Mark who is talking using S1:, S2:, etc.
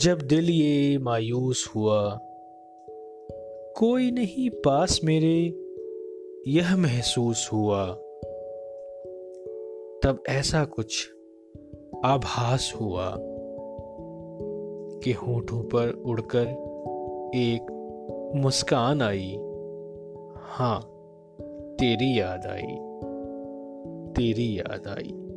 S1: जब दिल ये मायूस हुआ, कोई नहीं पास मेरे, यह महसूस हुआ। तब ऐसा कुछ आभास हुआ कि होठों पर उड़कर एक मुस्कान आई। हाँ तेरी याद आई, तेरी याद आई।